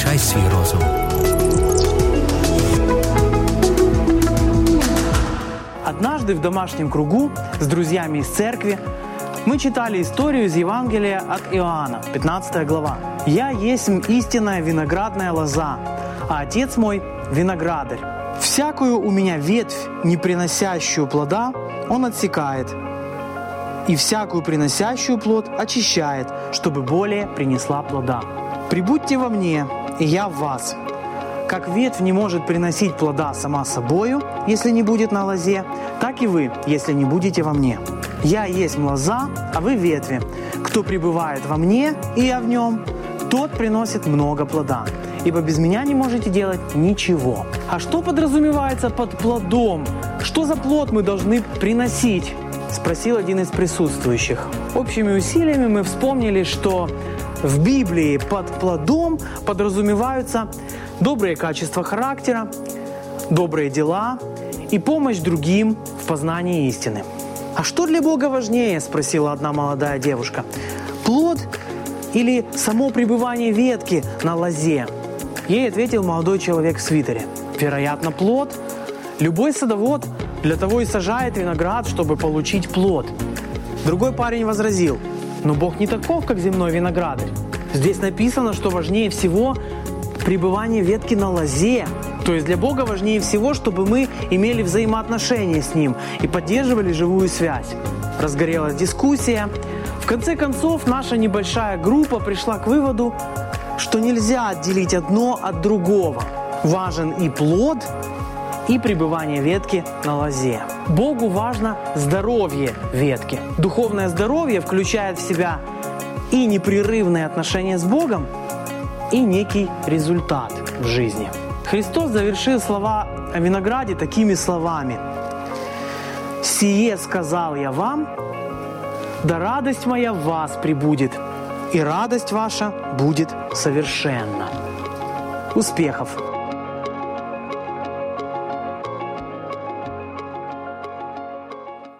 Включай свій розум. Однажды в домашнем кругу с друзьями из церкви мы читали историю из Евангелия от Иоанна, 15 глава. «Я есть истинная виноградная лоза, а отец мой – виноградарь. Всякую у меня ветвь, не приносящую плода, он отсекает, и всякую приносящую плод очищает, чтобы более принесла плода. Прибудьте во мне, и я в вас. Как ветвь не может приносить плода сама собою, если не будет на лозе, так и вы, если не будете во мне. Я есть лоза, а вы ветви. Кто пребывает во мне, и я в нем, тот приносит много плода. Ибо без меня не можете делать ничего. А что подразумевается под плодом? Что за плод мы должны приносить? Спросил один из присутствующих. Общими усилиями мы вспомнили, что в Библии под плодом подразумеваются добрые качества характера, добрые дела и помощь другим в познании истины. «А что для Бога важнее?» – спросила одна молодая девушка. «Плод или само пребывание ветки на лозе?» Ей ответил молодой человек в свитере. «Вероятно, плод. Любой садовод для того и сажает виноград, чтобы получить плод». Другой парень возразил. «Но Бог не таков, как земной виноградарь. Здесь написано, что важнее всего пребывание ветки на лозе. То есть для Бога важнее всего, чтобы мы имели взаимоотношения с Ним и поддерживали живую связь. Разгорелась дискуссия. В конце концов, наша небольшая группа пришла к выводу, что нельзя отделить одно от другого. Важен и плод, и пребывание ветки на лозе. Богу важно здоровье ветки. Духовное здоровье включает в себя и непрерывные отношения с Богом, и некий результат в жизни. Христос завершил слова о винограде такими словами. «Сие сказал я вам, да радость моя в вас прибудет, и радость ваша будет совершенна». Успехов!